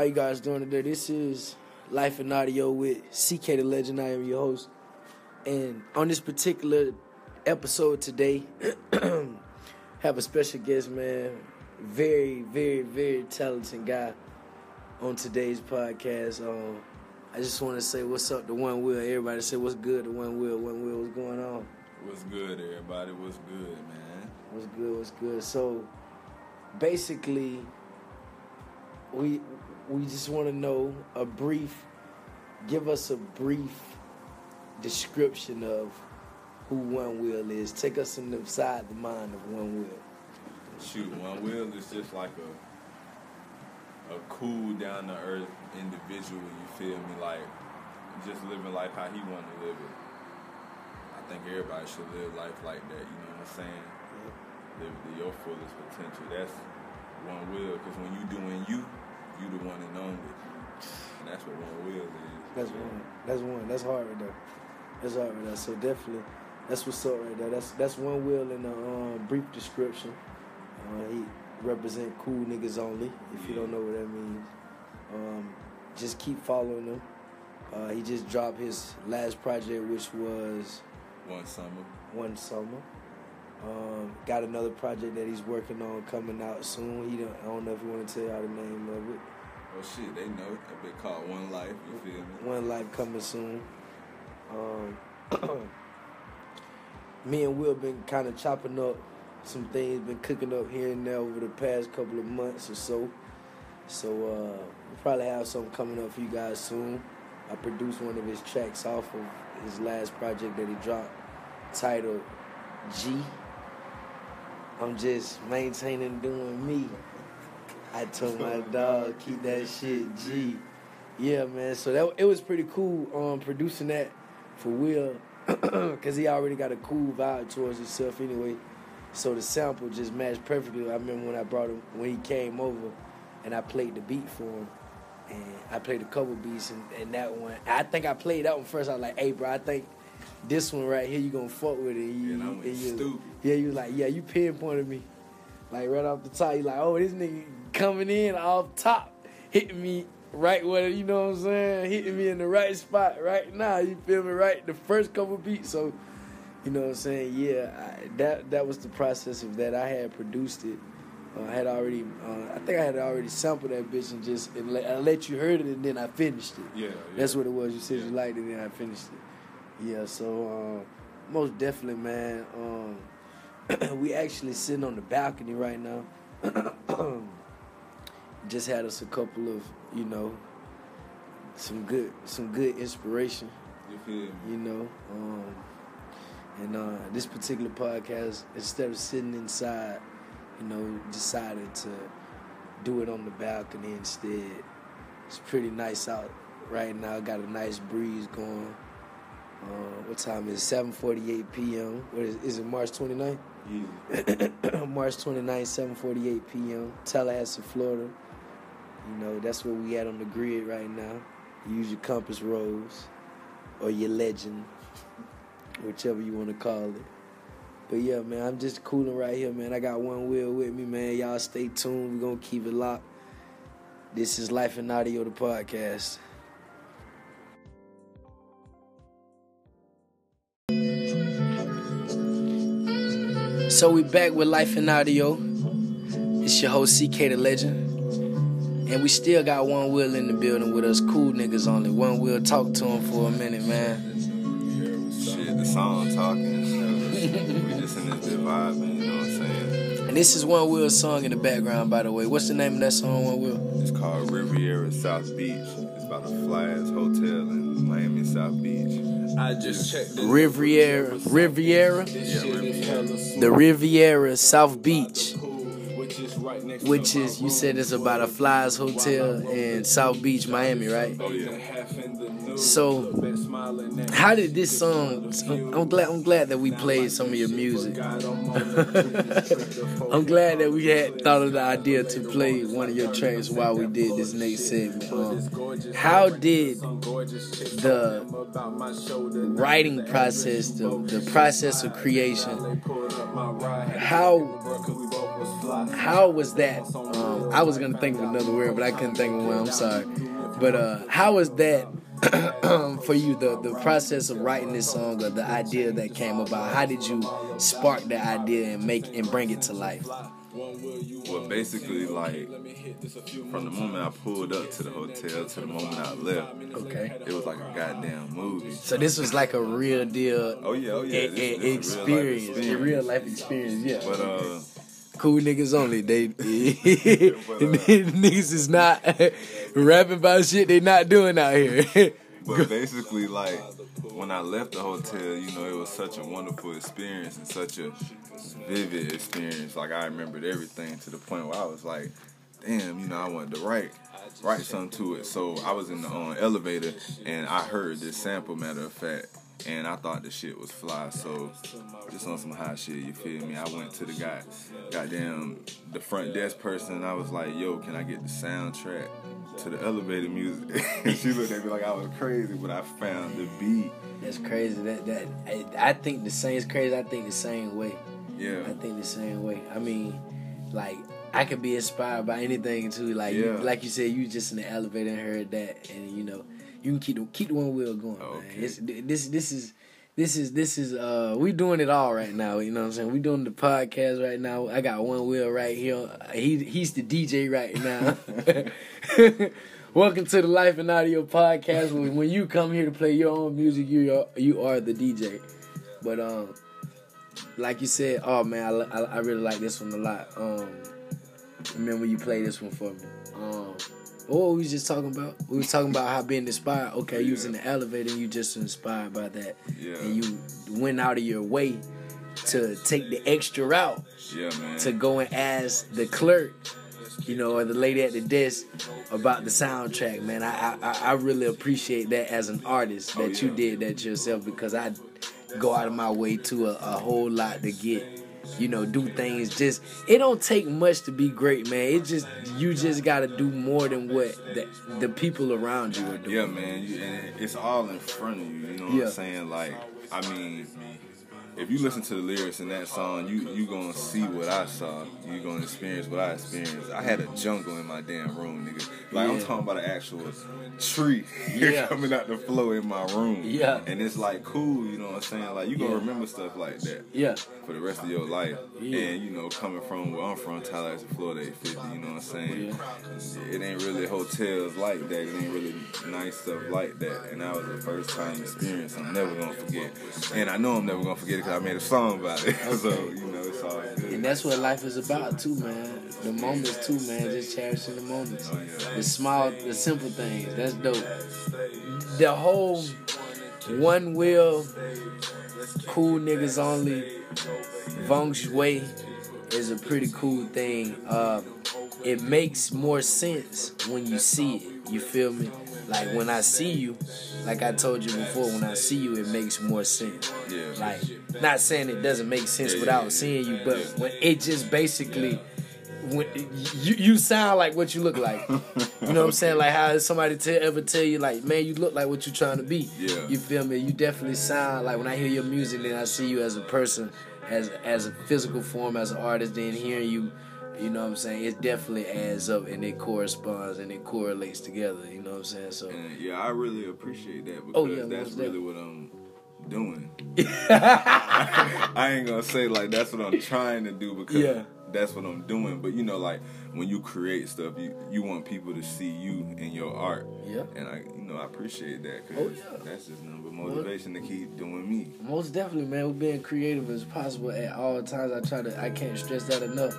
How you guys doing today? This is Life in Audio with CK the Legend. I am your host. And on this particular episode today, have a special guest, man. Very, very, very talented guy on today's podcast. Um, I just want to say what's up to One Will. Everybody say what's good to One Will. One Will, what's going on? What's good, everybody? What's good, man? What's good? What's good? So, basically, we we just want to know a brief. Give us a brief description of who One Will is. Take us inside the mind of One Will. Shoot, One Will is just like a a cool, down to earth individual. You feel me? Like just living life how he want to live it. I think everybody should live life like that. You know what I'm saying? Live to your fullest potential. That's One Will. Because when you doing you, you the one and only. And that's what One will is. That's one. That's one. That's hard right there. That's hard right there. So definitely, that's what's up right there. That's that's one will in a um, brief description. Uh, he represent cool niggas only. If you don't know what that means, um, just keep following him. Uh, he just dropped his last project, which was One summer. one summer. Um, got another project that he's working on coming out soon. He don't, I don't know if you want to tell y'all the name of it. Oh shit, they know. That been called One Life. You feel me? One Life coming soon. Um, me and Will been kind of chopping up some things, been cooking up here and there over the past couple of months or so. So uh, we'll probably have something coming up for you guys soon. I produced one of his tracks off of his last project that he dropped, titled G. I'm just maintaining doing me. I told my dog keep that shit G. Yeah, man. So that it was pretty cool um, producing that for Will, cause he already got a cool vibe towards himself anyway. So the sample just matched perfectly. I remember when I brought him when he came over, and I played the beat for him, and I played a couple beats, and, and that one I think I played that one first. I was like, "Hey, bro, I think this one right here you gonna fuck with it." And you, Yeah, I went and you- stupid. Yeah, you was like, "Yeah, you pinpointed me." Like right off the top, you like, oh, this nigga coming in off top, hitting me right where you know what I'm saying, hitting me in the right spot right now. You feel me? Right, the first couple beats. So, you know what I'm saying? Yeah, I, that that was the process of that. I had produced it. Uh, I had already, uh, I think I had already sampled that bitch and just and let, I let you heard it and then I finished it. Yeah, yeah. That's what it was. You said you liked it and then I finished it. Yeah, so um, most definitely, man. Um, we actually sitting on the balcony right now. Just had us a couple of, you know, some good, some good inspiration. You feel me? You know, um, and uh, this particular podcast, instead of sitting inside, you know, decided to do it on the balcony instead. It's pretty nice out right now. Got a nice breeze going. Uh, what time is 7:48 p.m. What is, is it? March 29th. Easy. March 29th, 7:48 p.m. Tallahassee, Florida. You know that's where we at on the grid right now. Use your compass rose or your legend, whichever you want to call it. But yeah, man, I'm just cooling right here, man. I got one will with me, man. Y'all stay tuned. We're gonna keep it locked. This is Life and Audio, the podcast. So we back with Life and Audio. It's your host CK the Legend. And we still got one will in the building with us, cool niggas only. One will talk to him for a minute, man. Shit, the song talking. we just in this bit vibing, you know what I'm saying? And this is One Will song in the background, by the way. What's the name of that song, One Will? It's called Riviera South Beach. It's about the Flyers Hotel in Miami South Beach. I just checked. Riviera, Riviera, This shit is hella smooth. the Riviera South Beach, which is you said it's about a Flyers Hotel in South Beach, Miami, right? Oh, yeah. Half in the news, So, been smiling at How did this song? I'm glad. I'm glad that we played some of your music. I'm glad that we had thought of the idea to play one of your tracks while we did this next segment. Um, how did the writing process, the, the process of creation, how how was that? Um, I was gonna think of another word, but I couldn't think of one. I'm sorry. But uh, how was that for you? The the process of writing this song, or the idea that came about. How did you spark the idea and make and bring it to life? Well, basically, like from the moment I pulled up to the hotel to the moment I left, Okay. it was like a goddamn movie. So this was like a real deal Oh yeah, oh yeah, e- a real life experience, a real life experience. Yeah. But uh, cool niggas only. They niggas is not rapping about shit they not doing out here. But basically, like when I left the hotel, you know, it was such a wonderful experience and such a vivid experience. Like I remembered everything to the point where I was like, "Damn, you know, I wanted to write, write something to it." So I was in the um, elevator and I heard this sample. Matter of fact. And I thought the shit was fly, so just on some hot shit, you feel me? I went to the guy, goddamn, the front desk person, and I was like, yo, can I get the soundtrack to the elevator music? and she looked at me like I was crazy, but I found the beat. That's crazy. That that I, I think the same. It's crazy. I think the same way. Yeah. I think the same way. I mean, like I could be inspired by anything too. Like you, like you said, you just in the elevator and heard that, and you know, you can keep the, keep the one will going. Man. Okay. This this is. This is this is uh we doing it all right now, you know what I'm saying? We doing the podcast right now. I got one will right here. He he's the DJ right now. Welcome to the Life and Audio podcast. When, when you come here to play your own music, you are you are the DJ. But um, like you said, oh man, I, I, I really like this one a lot. Um, remember you played this one for me. Um, what were we just talking about? We was talking about how being inspired. Okay, you was in the elevator and you just inspired by that, Yeah. and you went out of your way to take the extra route Yeah, man. to go and ask the clerk, you know, or the lady at the desk about the soundtrack, man. I I, I really appreciate that as an artist oh, that Oh, you did that yourself because I go out of my way to a, a whole lot to get, you know, do things. Just it don't take much to be great, man. It just you just got to do more than what the, the people around you are doing. Yeah, man, you, and it's all in front of you. You know what Yeah. I'm saying? Like, I mean, if you listen to the lyrics in that song, you you gonna see what I saw. You gonna experience what I experienced. I had a jungle in my damn room, nigga. Like I'm talking about an actual tree Yeah. coming out the floor in my room. Yeah. and it's like cool. You know what I'm saying? Like you gonna Yeah. remember stuff like that. Yeah. For the rest of your life, Yeah. and you know, coming from where I'm from, Tallahassee, Florida, 850. You know what I'm saying? It ain't really hotels like that. It ain't really nice stuff like that. And that was the first time experience I'm never gonna forget. And I know I'm never gonna forget it I made a song about it. so you know, it's all good. And that's what life is about too, man. The moments too, man. Just cherishing the moments. Oh, yeah. The small, the simple things. That's dope. The whole one will, cool niggas only, Vong Way is a pretty cool thing. Uh, it makes more sense when you see it. You feel me? Like when I see you, like I told you before, when I see you, it makes more sense. Yeah. Like, not saying it doesn't make sense Yeah, without yeah. seeing you, but when it just basically, when you you sound like what you look like. You know what I'm saying? Like how somebody tell, ever tell you like, man, you look like what you're trying to be. Yeah. You feel me? You definitely sound like when I hear your music, then I see you as a person, as as a physical form, as an artist. Then hearing you, you know what I'm saying? It definitely adds up and it corresponds and it correlates together. You know what I'm saying? So And yeah, I really appreciate that because Oh, yeah, that's really what I'm doing. I ain't gonna say like that's what I'm trying to do because Yeah. that's what I'm doing. But you know, like when you create stuff, you you want people to see you in your art. Yeah. And I, you know, I appreciate that. Oh, 'cause Oh, yeah. That's just number motivation to keep doing me. Most definitely, man. We're being creative as possible at all times. I try to. I can't stress that enough.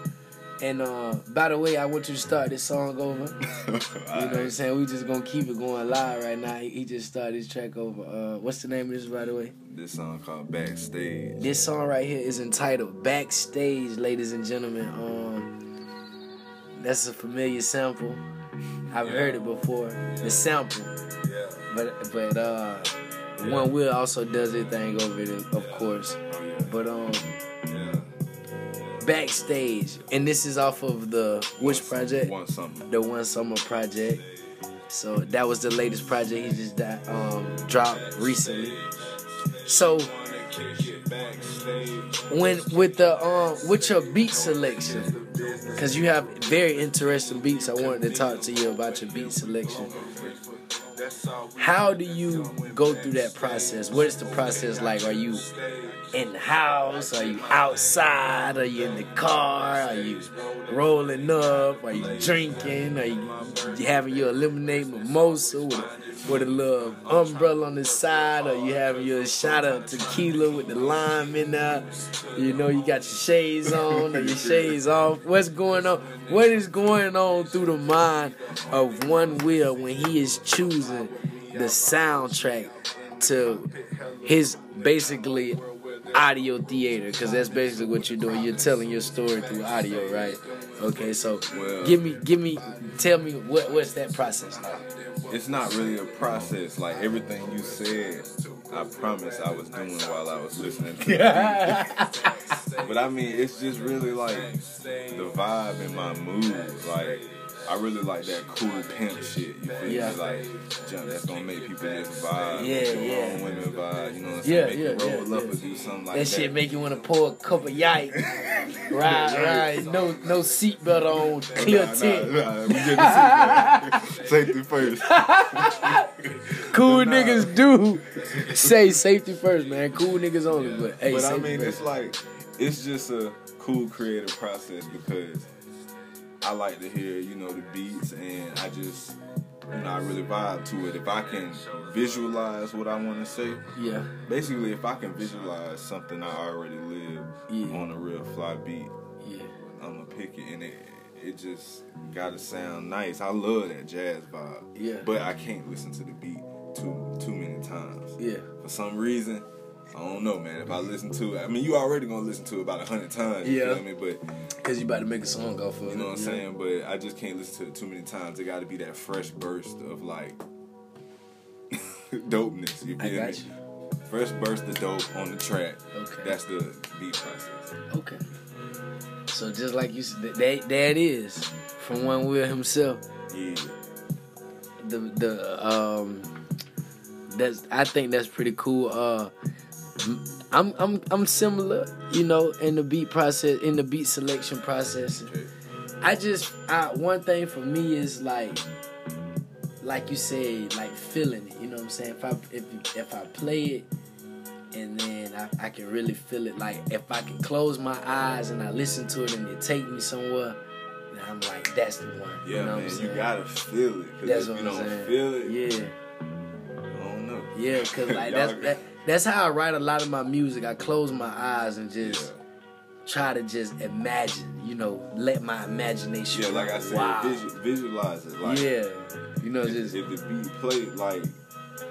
And uh, by the way, I want you to start this song over. You know what I'm saying? We just gonna keep it going live right now. He, he just started his track over. Uh, what's the name of this, by the way? This song called Backstage. This song right here is entitled "Backstage," ladies and gentlemen. Um, that's a familiar sample. I've heard it before. The sample, Yeah. but but uh, One Will also does their thing over it, of course. Oh yeah. But um, Yeah. Backstage, and this is off of the which project? Want something. The One Summer project. So that was the latest project he just um, dropped recently. So when with the um with your beat selection, because you have very interesting beats. I wanted to talk to you about your beat selection. How do you go through that process? What is the process like? Are you in the house? Are you outside? Are you in the car? Are you rolling up? Are you drinking? Are you having your lemonade mimosa with a, with a little umbrella on the side? Are you having your shot of tequila with the lime in there? You know, you got your shades on or your shades off. What's going on? What is going on through the mind of one will when he is choosing the soundtrack to his basically audio theater because that's basically what you're doing. You're telling your story through audio, right? Okay, so Well- give me, give me, tell me what what's that process like? It's not really a process. Like everything you said, I promise I was doing while I was listening to. But I mean, it's just really like the vibe and my mood. Like, I really like that cool pimp shit. You feel Yeah. me? Like, jump that's gonna make people just vibe. Yeah, yeah. own women vibe. You know what I'm saying? Yeah, make yeah, you roll yeah, up yeah. or do something like That that. shit make you want to pour a cup of yike. Right, right. No, no seatbelt on, clear Nah, tint. nah, nah, we get the safety- first. Cool Nah. niggas do say safety first, man. Cool niggas only, but hey, but I mean, first. it's like it's just a cool creative process because I like to hear you know the beats and I just you know I really vibe to it. If I can visualize what I want to say, yeah, basically, if I can visualize something I already live Yeah. on a real fly beat, yeah, I'm gonna pick it and it. It just gotta sound nice. I love that jazz vibe. Yeah. But I can't listen to the beat too too many times yeah. for some reason. I don't know, man. If I listen to it, I mean, you already gonna listen to it about a hundred times. You Yeah. feel me? But Cause you about to make a song off of it. you know what I'm saying. But I just can't listen to it too many times. It got to be that fresh burst of like dopeness. You I feel got me? you. Fresh burst of dope on the track. Okay. That's the beat process. Okay. So just like you said, that that is from One Will himself. Yeah. The the um, that's I think that's pretty cool. Uh, I'm I'm I'm similar, you know, in the beat process, in the beat selection process. I just I, one thing for me is like like you said, like feeling it. You know what I'm saying? If I if if I play it and then I, I can really feel it. Like if I can close my eyes and I listen to it and it take me somewhere, then I'm like, that's the one. Yeah, you know what man. You gotta feel it. That's if what you I'm don't saying. feel it, Yeah, I don't know. yeah, cause like that's that, that's how I write a lot of my music. I close my eyes and just Yeah. try to just imagine. You know, let my imagination. Yeah, like I said, wild. visu- visualize it. Like, yeah, you know, if, just if the beat played like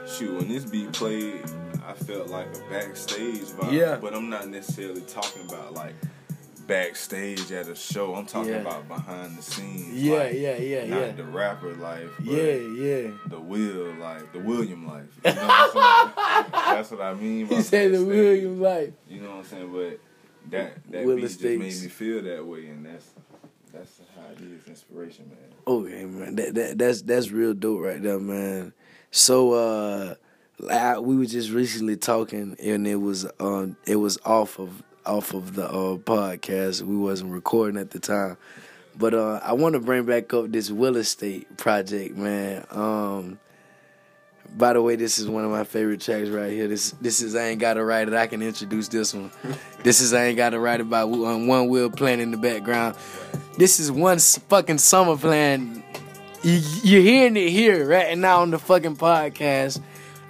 shoot when this beat played i felt like a backstage vibe Yeah. but i'm not necessarily talking about like backstage at a show i'm talking Yeah. about behind the scenes yeah, yeah, yeah, not yeah, the rapper life yeah, yeah. the will life the william life you know what I'm that's what i mean by He said the. William life. you know what i'm saying but that that Will beat just made me feel that way and that's that's how it is inspiration man Okay, man. That, that that's that's real dope right there, man. So uh I, we were just recently talking and it was um it was off of off of the uh podcast. We wasn't recording at the time. But uh I want to bring back up this Will Estate project, man. Um by the way, this is one of my favorite tracks right here. This this is I ain't gotta write it. I can introduce this one. this is I ain't gotta write it by um, one will playing in the background. This is one fucking summer plan. You, you're hearing it here right now on the fucking podcast.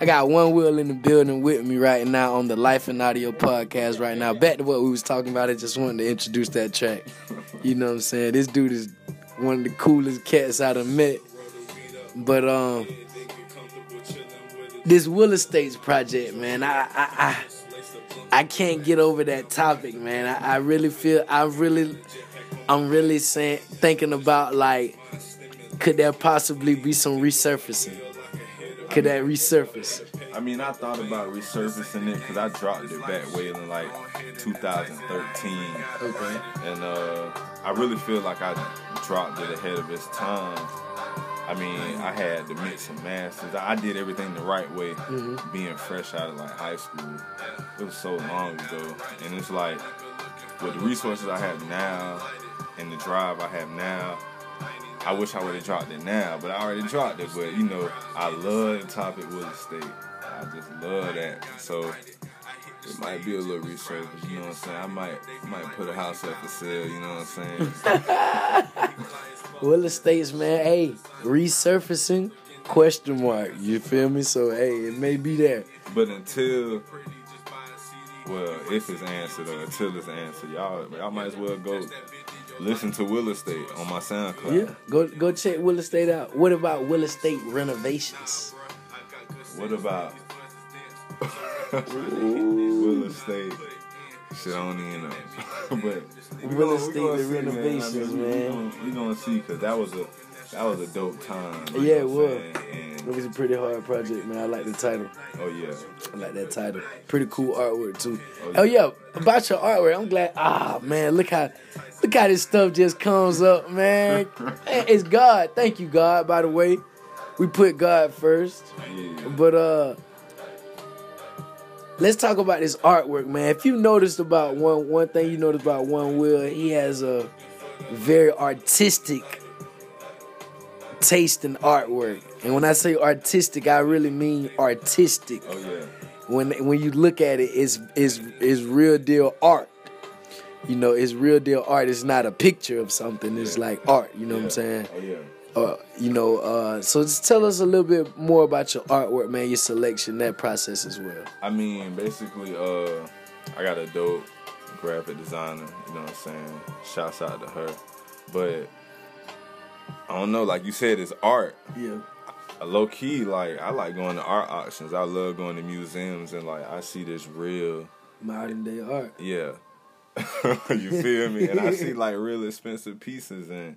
I got one will in the building with me right now on the Life and Audio podcast right now. Back to what we was talking about. I just wanted to introduce that track. You know what I'm saying? This dude is one of the coolest cats I done met. But um, this Will Estates project, man, I I I, I can't get over that topic, man. I, I really feel I really I'm really saying thinking about like could there possibly be some resurfacing? Could that resurface? I mean, I thought about resurfacing it because I dropped it back way in like 2013, Okay. and uh, I really feel like I dropped it ahead of its time. I mean, I had to mix and masters. I did everything the right way, Mm-hmm. being fresh out of like high school. It was so long ago, and it's like with the resources I have now and the drive I have now. I wish I would have dropped it now, but I already dropped it. But you know, I love the topic Will Estate. I just love that. So it might be a little resurface, you know what I'm saying? I might might put a house up for sale, you know what I'm saying? Will estates, man. Hey, resurfacing? Question mark. You feel me? So hey, it may be there. But until, well, if it's answered or until it's answered, y'all, y'all might as well go listen to Will Estate on my SoundCloud. Yeah, go go check Will Estate out. What about Will Estate renovations? What about Will Estate? Shit, I don't even know. but we Will Estate the renovations, I mean, we man. gonna- We gonna see because that was a that was a dope time. Yeah, it was. It was a pretty hard project, man. I like the title. oh yeah, I like that title. Pretty cool artwork too. Oh, Oh yeah, about your artwork, I'm glad. Ah man, look how look how this stuff just comes up, man. It's God. Thank you, God. By the way, we put God first. yeah. But uh let's talk about this artwork, man. If you noticed about one one thing you noticed about one Will, he has a very artistic taste in artwork. And when I say artistic, I really mean artistic. Oh yeah. When when you look at it, it's it's it's real deal art. You know, it's real deal art. It's not a picture of something. It's like art. You know what I'm saying? Oh yeah. uh, you know, uh, so just tell us a little bit more about your artwork, man, your selection, that process as well. I mean, basically, uh, I got a dope graphic designer. You know what I'm saying? Shouts out to her. But I don't know. Like you said, it's art. Yeah. A low key, like I like going to art auctions. I love going to museums and like I see this real, Modern day art. yeah. you feel me? And I see like real expensive pieces, and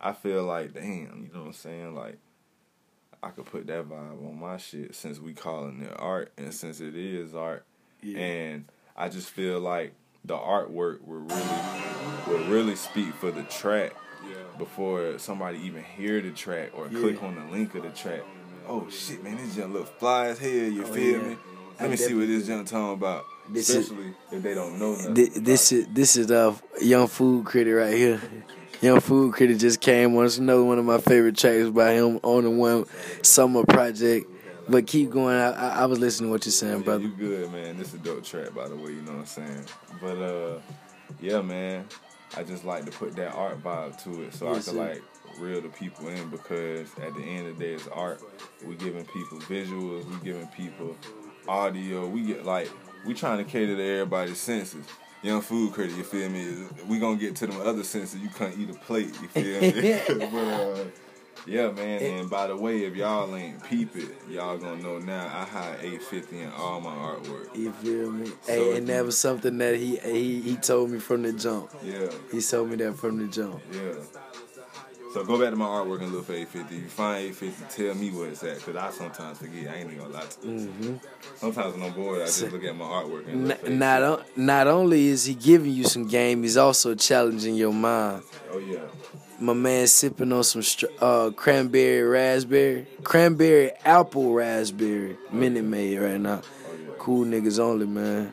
I feel like, damn, you know what I'm saying? Like I could put that vibe on my shit since we calling it art, and since it is art, Yeah. and I just feel like the artwork will really will really speak for the track yeah. before somebody even hear the track or Yeah. click on the link of the track. Oh shit, man, this junk look fly as hell. You Oh, feel me? I Let me see what this junk talking about. This is- Especially if they don't know nothing. Th- this is this is uh young food critic right here. Young food critic just came on. It's another one of my favorite tracks by him on the one summer project. But keep going. I, I, I was listening to what you're saying, Yeah, brother. You good, man. This is a dope track, by the way. You know what I'm saying? But uh, yeah, man. I just like to put that art vibe to it, so Yes, I can like reel the people in because at the end of the day, it's art. We giving people visuals. We giving people audio. We get like we trying to cater to everybody's senses. Young food critic, you feel me? We gonna get to them other senses. You can't eat a plate. You feel me? but uh, yeah, man. And by the way, if y'all ain't peep it, y'all gonna know now. I hide 850 in all my artwork. You feel me? So hey, and that was something that he he he told me from the jump. Yeah, He told me that from the jump. yeah. So go back to my artwork and look for 850. You find 850, tell me where it's at, cause I sometimes forget. I ain't even gonna lie to you. Mm-hmm. Sometimes when I'm bored, I just look at my artwork and look N- not 850. o- not only is he giving you some game, he's also challenging your mind. Oh yeah. My man sipping on some str- uh, cranberry raspberry, cranberry apple raspberry Minute Maid right now. Oh yeah. Cool niggas only, man.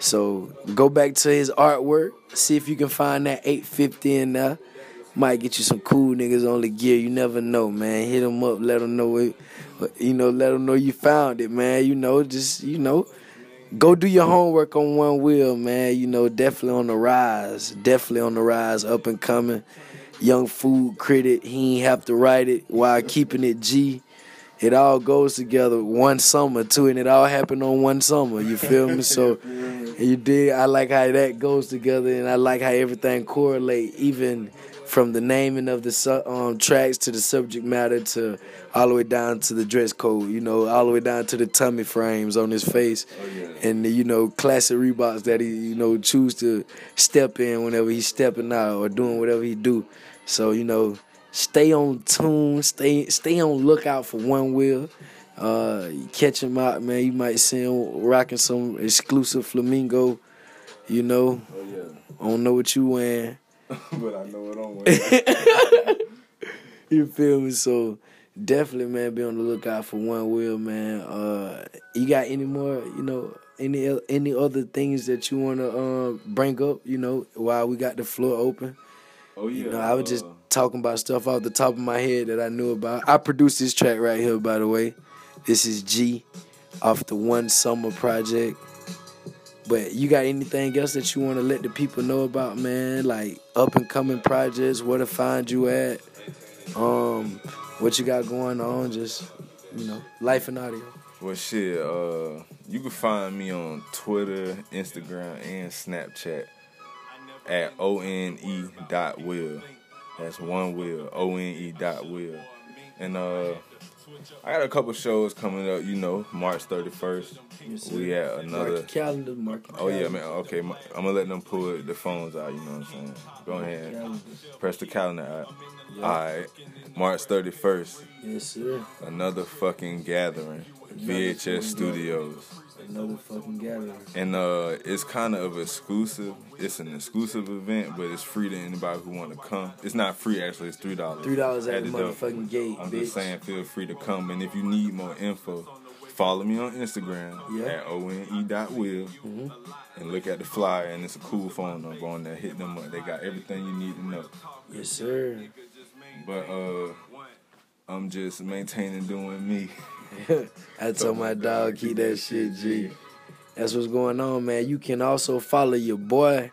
So go back to his artwork, see if you can find that 850 in there. Might get you some cool niggas only gear. You never know, man. Hit them up, let them know it. You know, let him know you found it, man. You know, just you know, go do your homework on one will, man. You know, definitely on the rise. Definitely on the rise, up and coming. Young food critic, he ain't have to write it while keeping it G. It all goes together one summer too, and it all happened on one summer. You feel me? So you did. I like how that goes together, and I like how everything correlate, even from the naming of the su- um, tracks to the subject matter to all the way down to the dress code. You know, all the way down to the tummy frames on his face, Oh yeah. and the, you know classic Reeboks that he you know choose to step in whenever he's stepping out or doing whatever he do. So you know, stay on tune, stay stay on lookout for one will. Uh, you catch him out, man. You might see him rocking some exclusive flamingo. You know, Oh yeah. I don't know what you wearing. but I know it on way. you feel me? So definitely, man, be on the lookout for One Will, man. Uh, you got any more, you know, any any other things that you want to uh, bring up, you know, while we got the floor open? Oh yeah. You know, I was just uh, talking about stuff off the top of my head that I knew about. I produced this track right here, by the way. This is G off the One Summer project. But you got anything else that you want to let the people know about, man? Like up and coming projects, where to find you at, um, what you got going on, just you know, life and audio. Well, shit. Uh, you can find me on Twitter, Instagram, and Snapchat at o n e dot will. That's one will. O n e dot will. And uh, I got a couple shows coming up. You know, March thirty first. We Mark another. your calendar, mark Oh yeah, man. Okay, I'm gonna let them pull the phones out. You know what I'm saying? Go ahead, Calendar. press the calendar out. Yeah. All right, March 31st, Yes, sir. another fucking gathering, VHS Studios, Another fucking gathering. and uh, it's kind of exclusive. It's an exclusive event, but it's free to anybody who want to come. It's not free actually. It's three dollars. Three dollars at the motherfucking gate, I'm bitch. just saying, feel free to come. And if you need more info, follow me on Instagram at one.will Mhm. and look at the flyer. And it's a cool phone number on there. Hit them up. They got everything you need to know. Yes, sir. But uh, I'm just maintaining doing me. I told my dog keep that shit G. That's what's going on, man. You can also follow your boy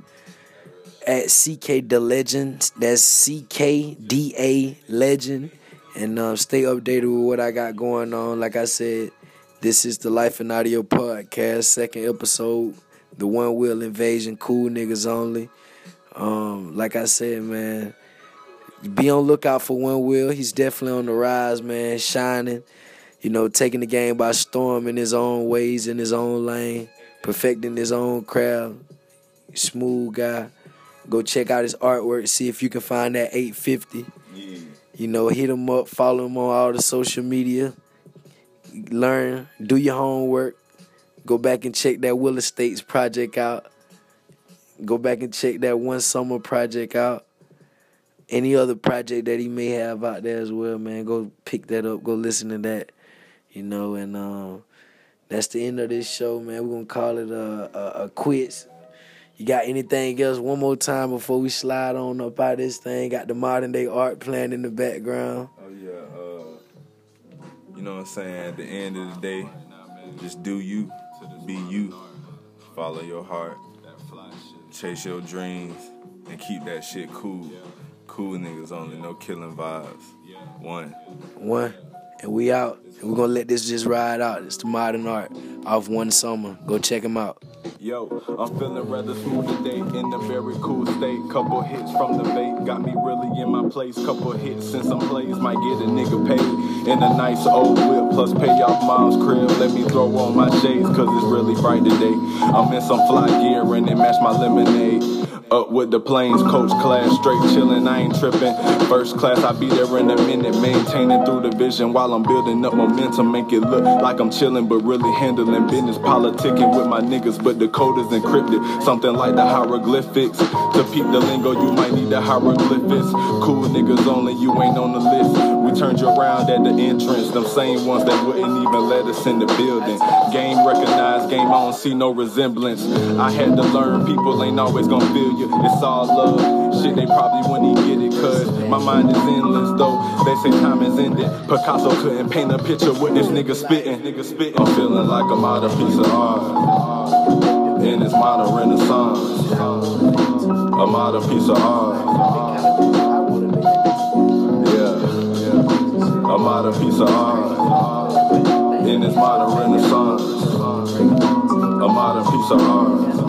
at CK the Legend. That's CKDA Legend. And um, stay updated with what I got going on. Like I said, this is the Life and Audio Podcast, second episode. The One Will Invasion, cool niggas only. Um, like I said, man, be on lookout for One Will. He's definitely on the rise, man, shining you know, taking the game by storm in his own ways, in his own lane, perfecting his own craft. Smooth guy. Go check out his artwork, see if you can find that 850. Yeah. You know, hit him up, follow him on all the social media. Learn, do your homework. Go back and check that Will Estates project out. Go back and check that One Summer project out. Any other project that he may have out there as well, man. Go pick that up. Go listen to that. You know, and um, that's the end of this show, man. We're gonna call it a, a, a quiz. You got anything else one more time before we slide on up out of this thing? Got the modern day art playing in the background. Oh yeah. Uh, you know what I'm saying? At the end of the day, just do you, be you, follow your heart, chase your dreams, and keep that shit cool. Cool niggas only, no killing vibes. One. One. And we out. And we're gonna let this just ride out. It's the modern art off one summer. Go check him out. Yo, I'm feeling rather smooth today in a very cool state. Couple hits from the vape got me really in my place. Couple hits and some plays might get a nigga paid. In a nice old whip, plus pay off mom's crib. Let me throw on my shades, cause it's really bright today. I'm in some fly gear and it match my lemonade. Up with the planes, coach class, straight chillin', I ain't trippin'. First class, I'll be there in a minute, maintaining through the vision while I'm building up momentum. Make it look like I'm chillin', but really handling business, politicking with my niggas, but the code is encrypted. Something like the hieroglyphics. To peep the lingo, you might need the hieroglyphics. Cool niggas only, you ain't on the list. We turned you around at the entrance, them same ones that wouldn't even let us in the building. Game recognized, game don't see no resemblance. I had to learn, people ain't always gonna feel you. It's all love. Shit, they probably wouldn't even get it, cause my mind is endless, though. They say time is ended. Picasso couldn't paint a picture with this nigga spitting. Nigga spitting. I'm feeling like I'm out of piece of art. In this modern renaissance. I'm out of piece of art. Yeah, yeah. I'm out of piece of art. In this modern renaissance. I'm out of piece of art.